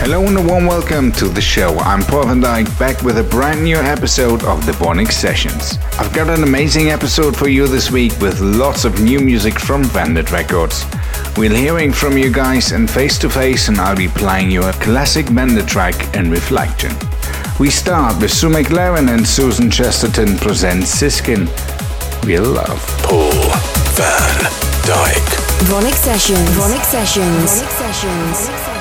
Hello and a warm welcome to the show. I'm Paul van Dyk back with a brand new episode of the VONYC Sessions. I've got an amazing episode for you this week with lots of new music from Vandit Records. We're hearing from you guys and face to face and I'll be playing you a classic Vandit track in reflection. We start with Sue McLaren and Susan Chesterton presents Siskin. Real Love. Paul van Dyk. VONYC Sessions. VONYC Sessions. VONYC Sessions. VONYC Sessions.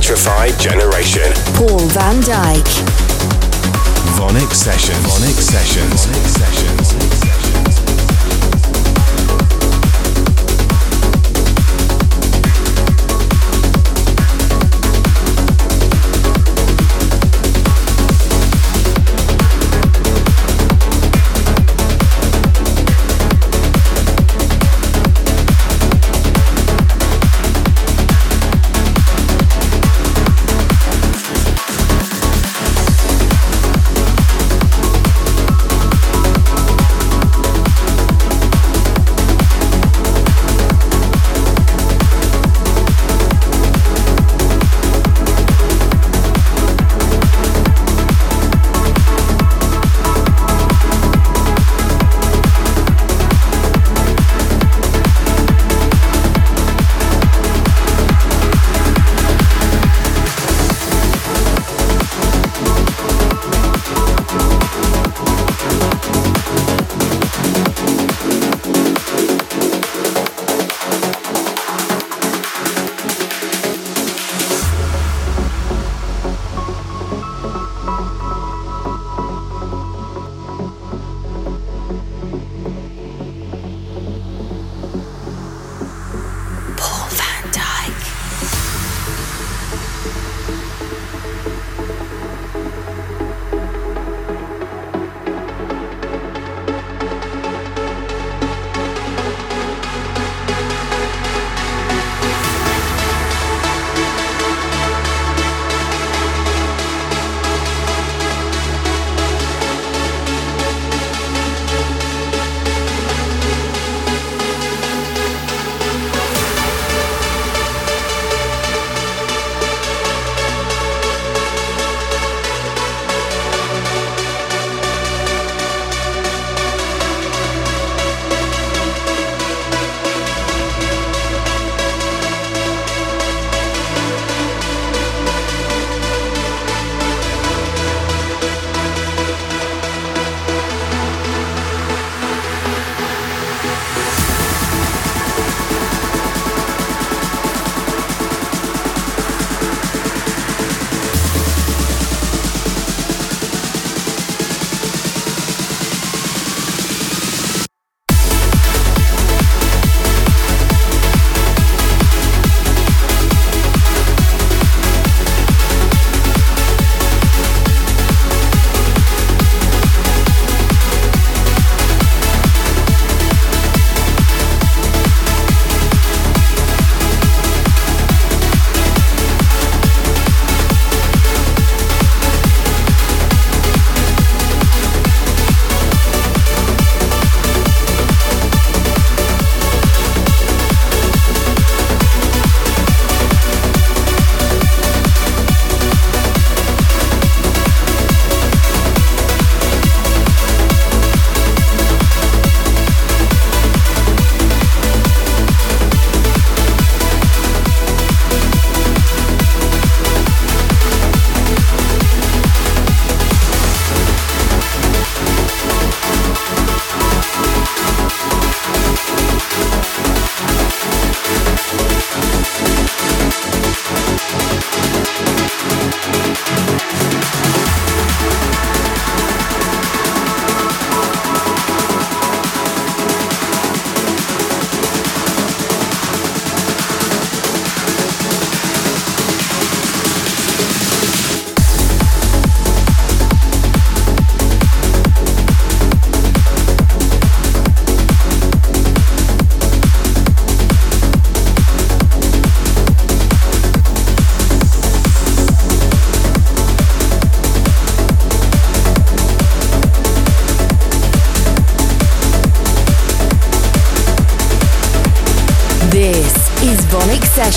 Electrified generation. Paul van Dyk. VONYC Sessions. VONYC Sessions. VONYC Sessions.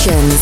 With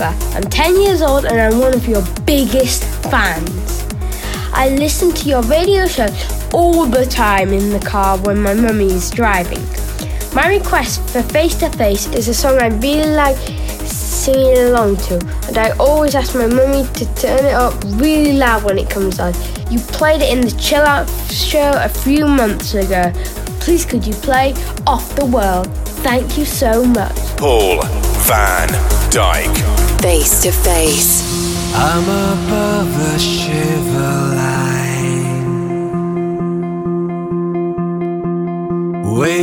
Christopher. I'm 10 years old and I'm one of your biggest fans. I listen to your radio show all the time in the car when my mummy is driving. My request for Face to Face is a song I really like singing along to, and I always ask my mummy to turn it up really loud when it comes on. You played it in the Chill Out show a few months ago. Please could you play Off the World? Thank you so much. Paul van Dyk. Face to face. I'm above the shiver line Where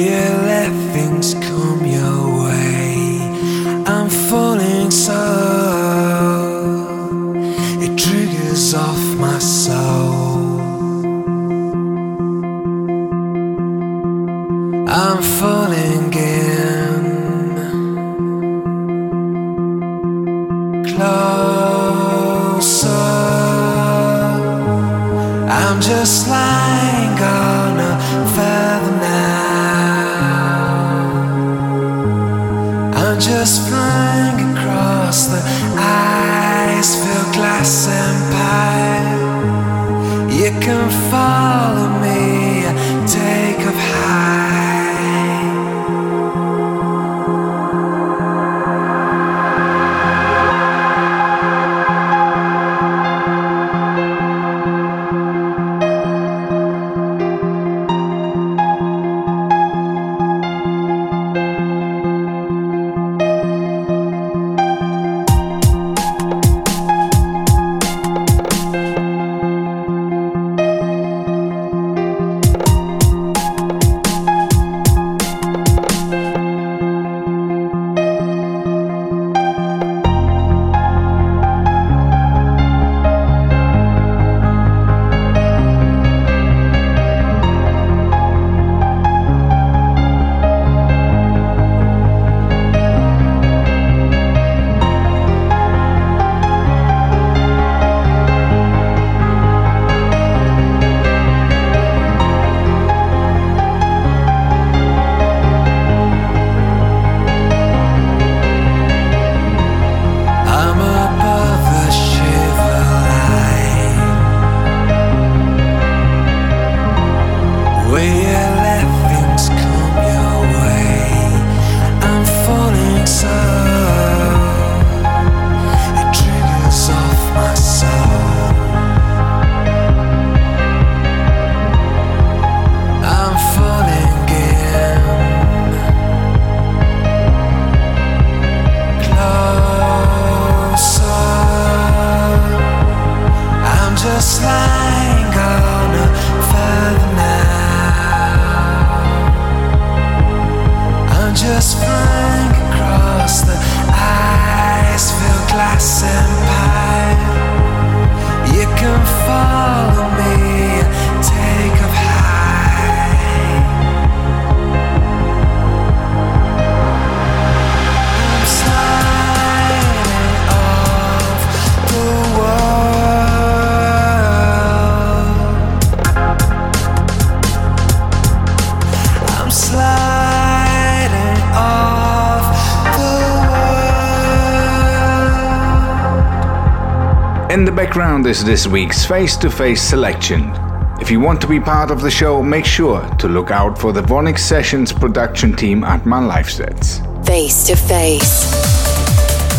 background is this week's face to face selection. If you want to be part of the show, make sure to look out for the Vonix Sessions production team at my live sets. Face to face.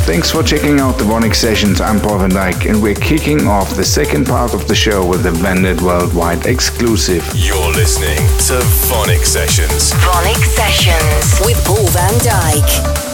Thanks for checking out the Vonix Sessions. I'm Paul van Dyk, and we're kicking off the second part of the show with the Vandit Worldwide exclusive. You're listening to VONYC Sessions. VONYC Sessions with Paul van Dyk.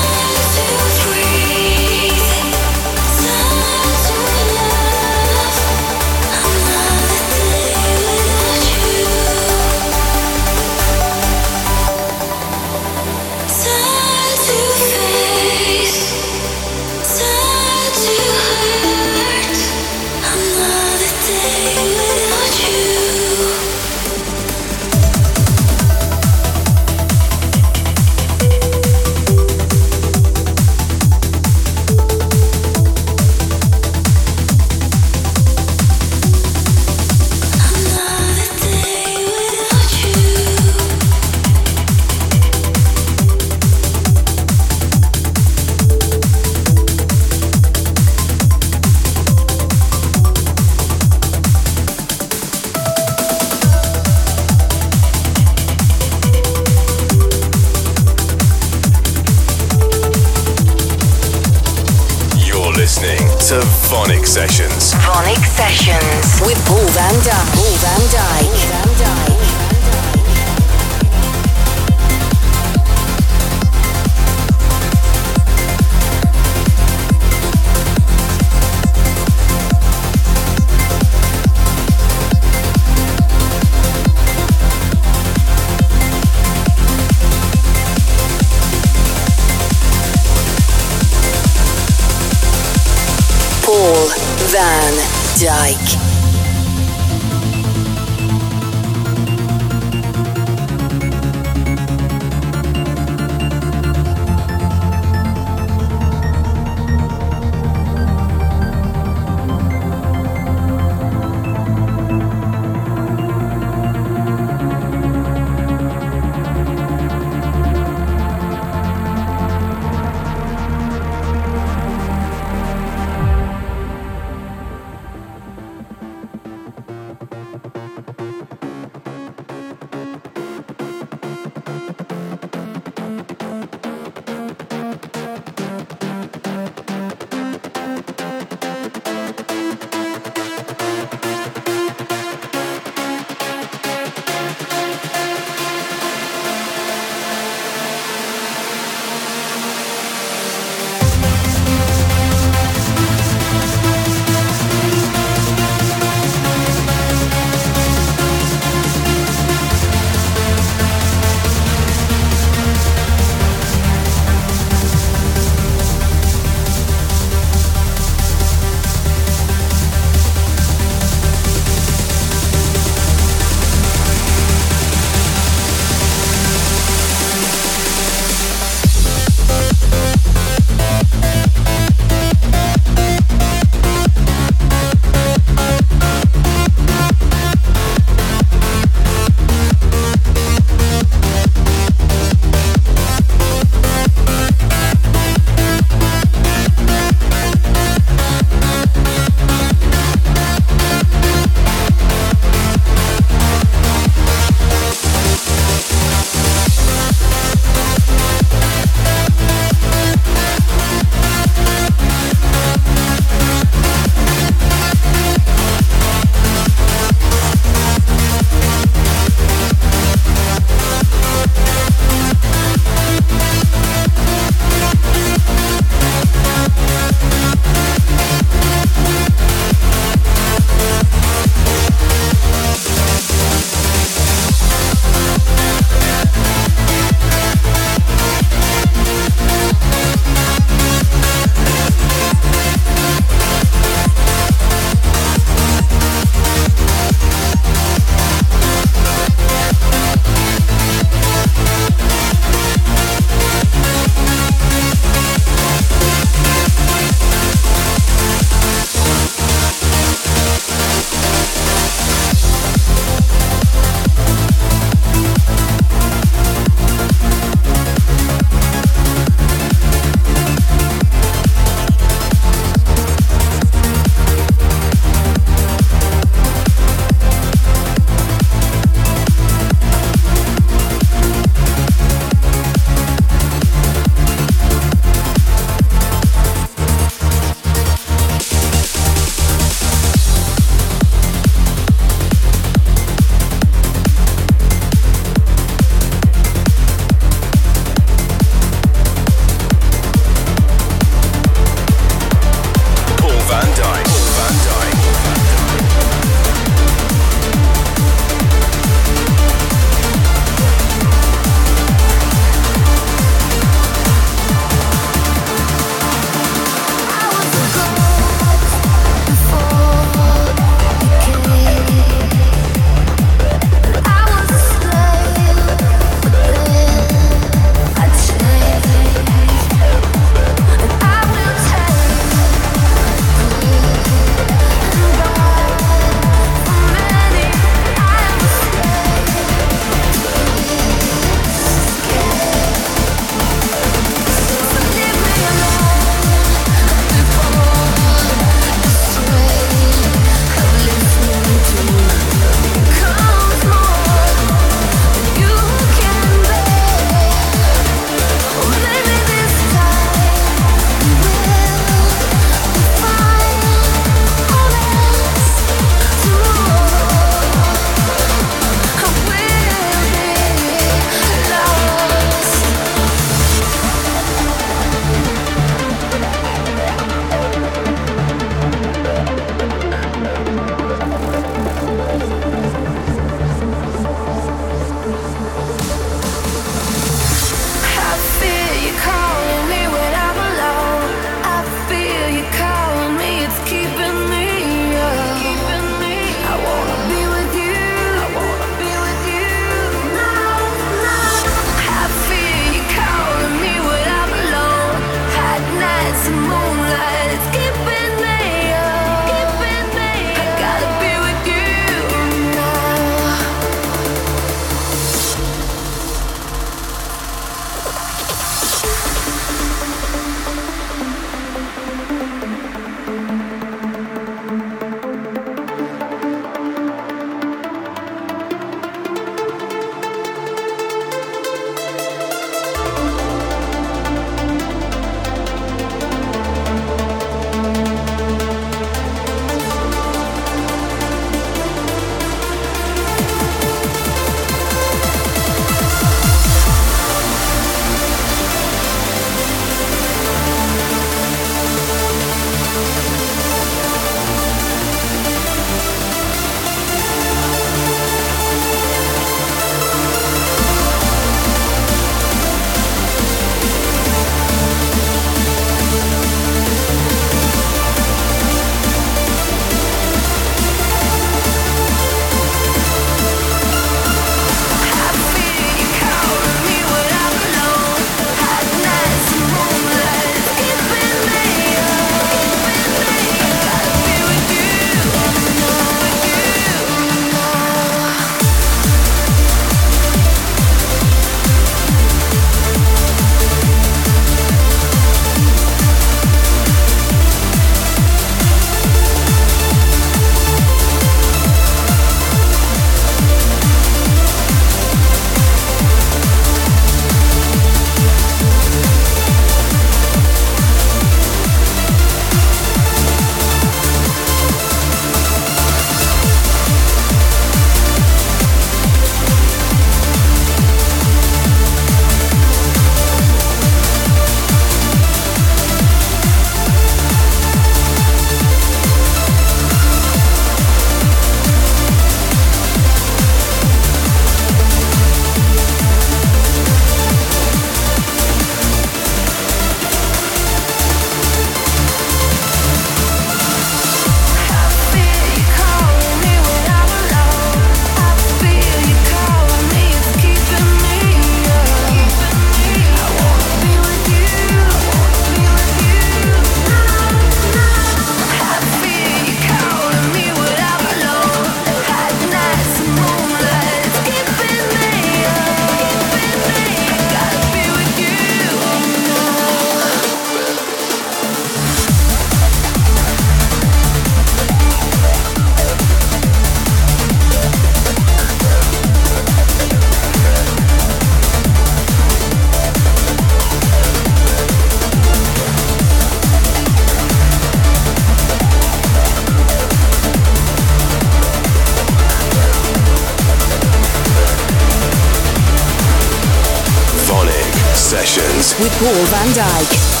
Paul van Dyk.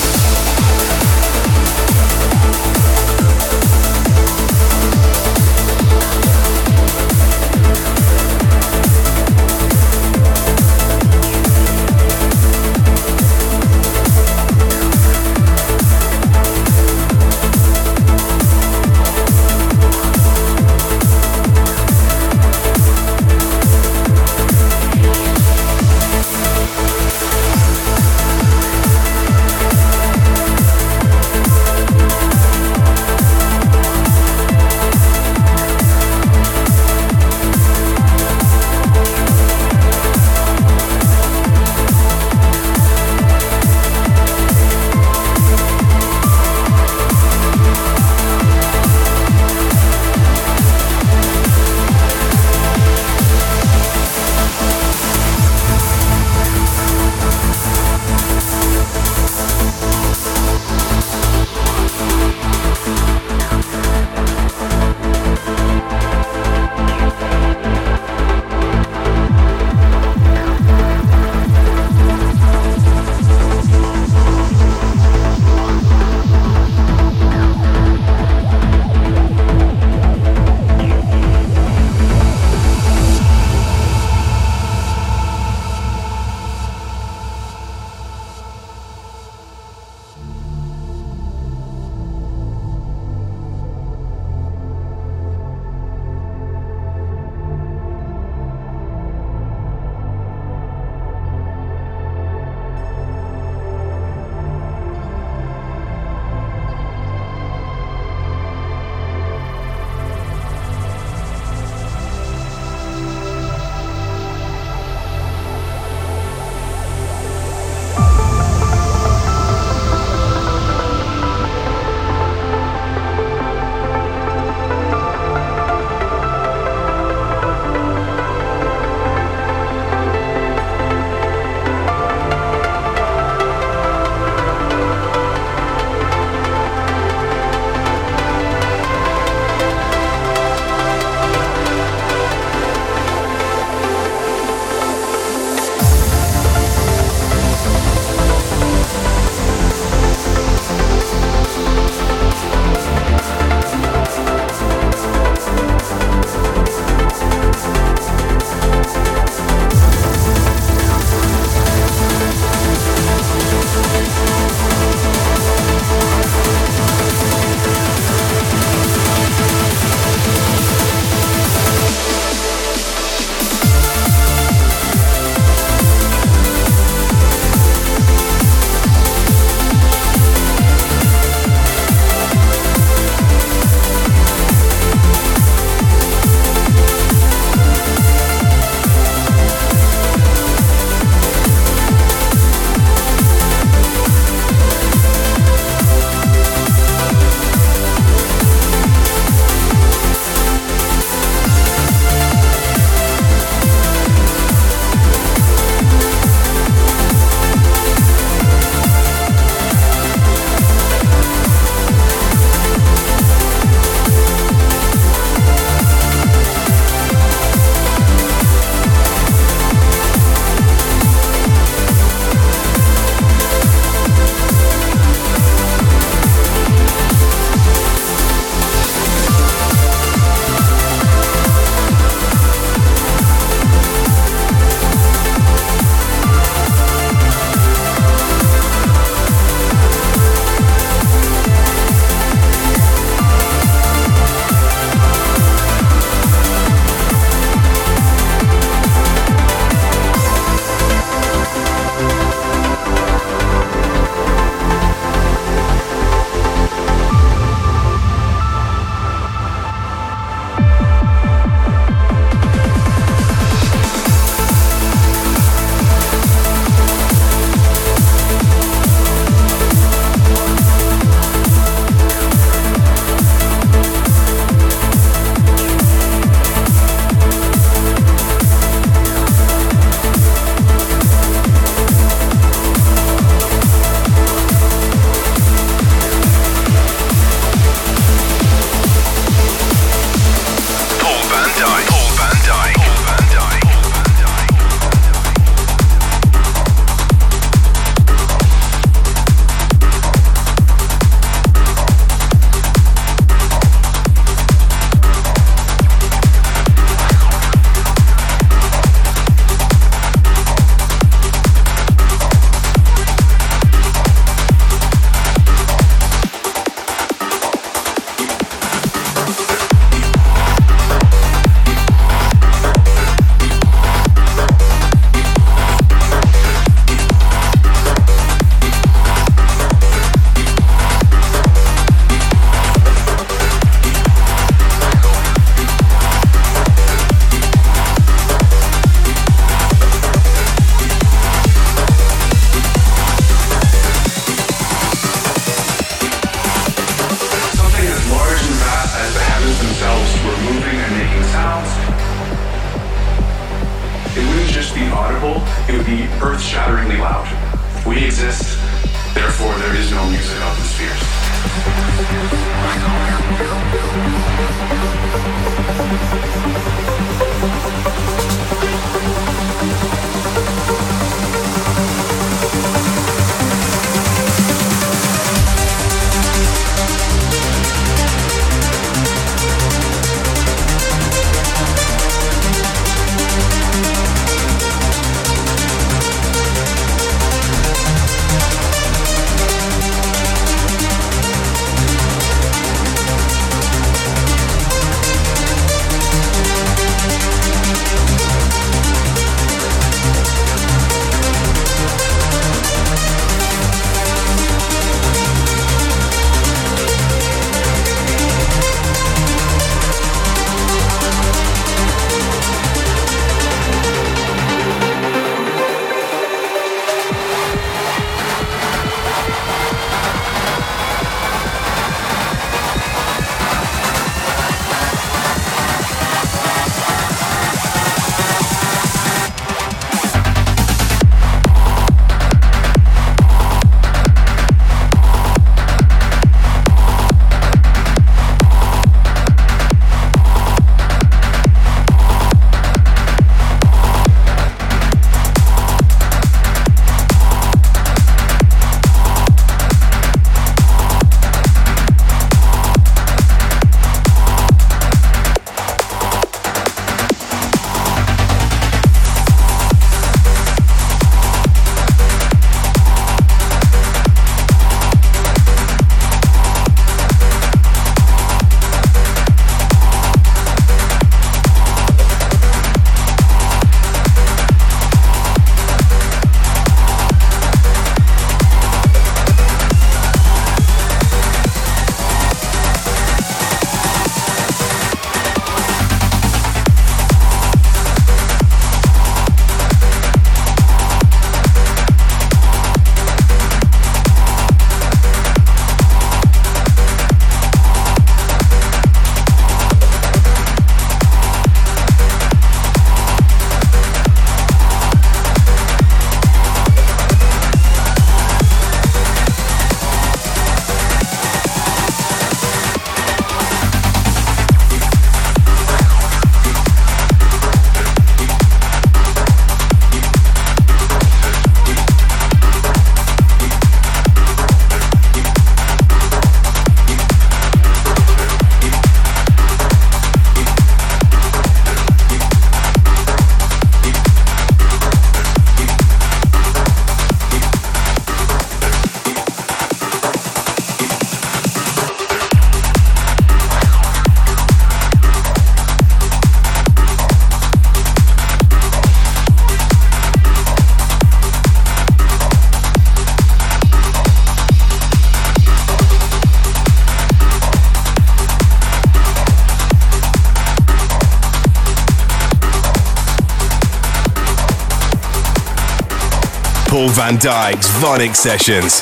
Paul van Dyk's VONYC Sessions.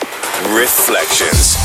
Reflections.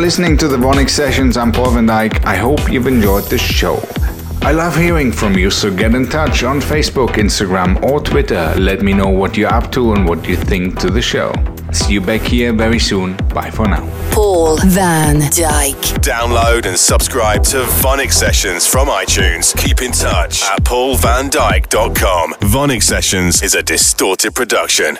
Listening to the VONYC Sessions. I'm Paul van Dyk. I hope you've enjoyed the show. I love hearing from you, so get in touch on Facebook, Instagram, or Twitter. Let me know what you're up to and what you think to the show. See you back here very soon. Bye for now. Paul van Dyk. Download and subscribe to VONYC Sessions from iTunes. Keep in touch at paulvandyk.com. VONYC Sessions is a distorted production.